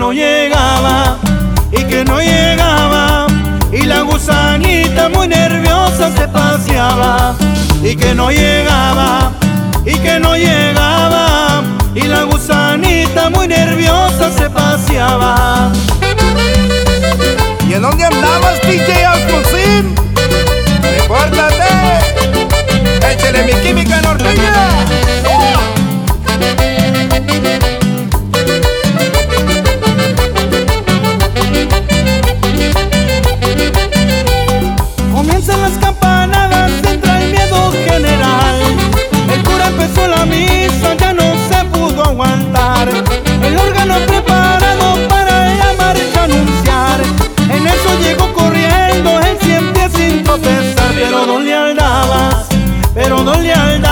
no llegaba y que no llegaba y la gusanita muy nerviosa se paseaba y que no llegaba. 날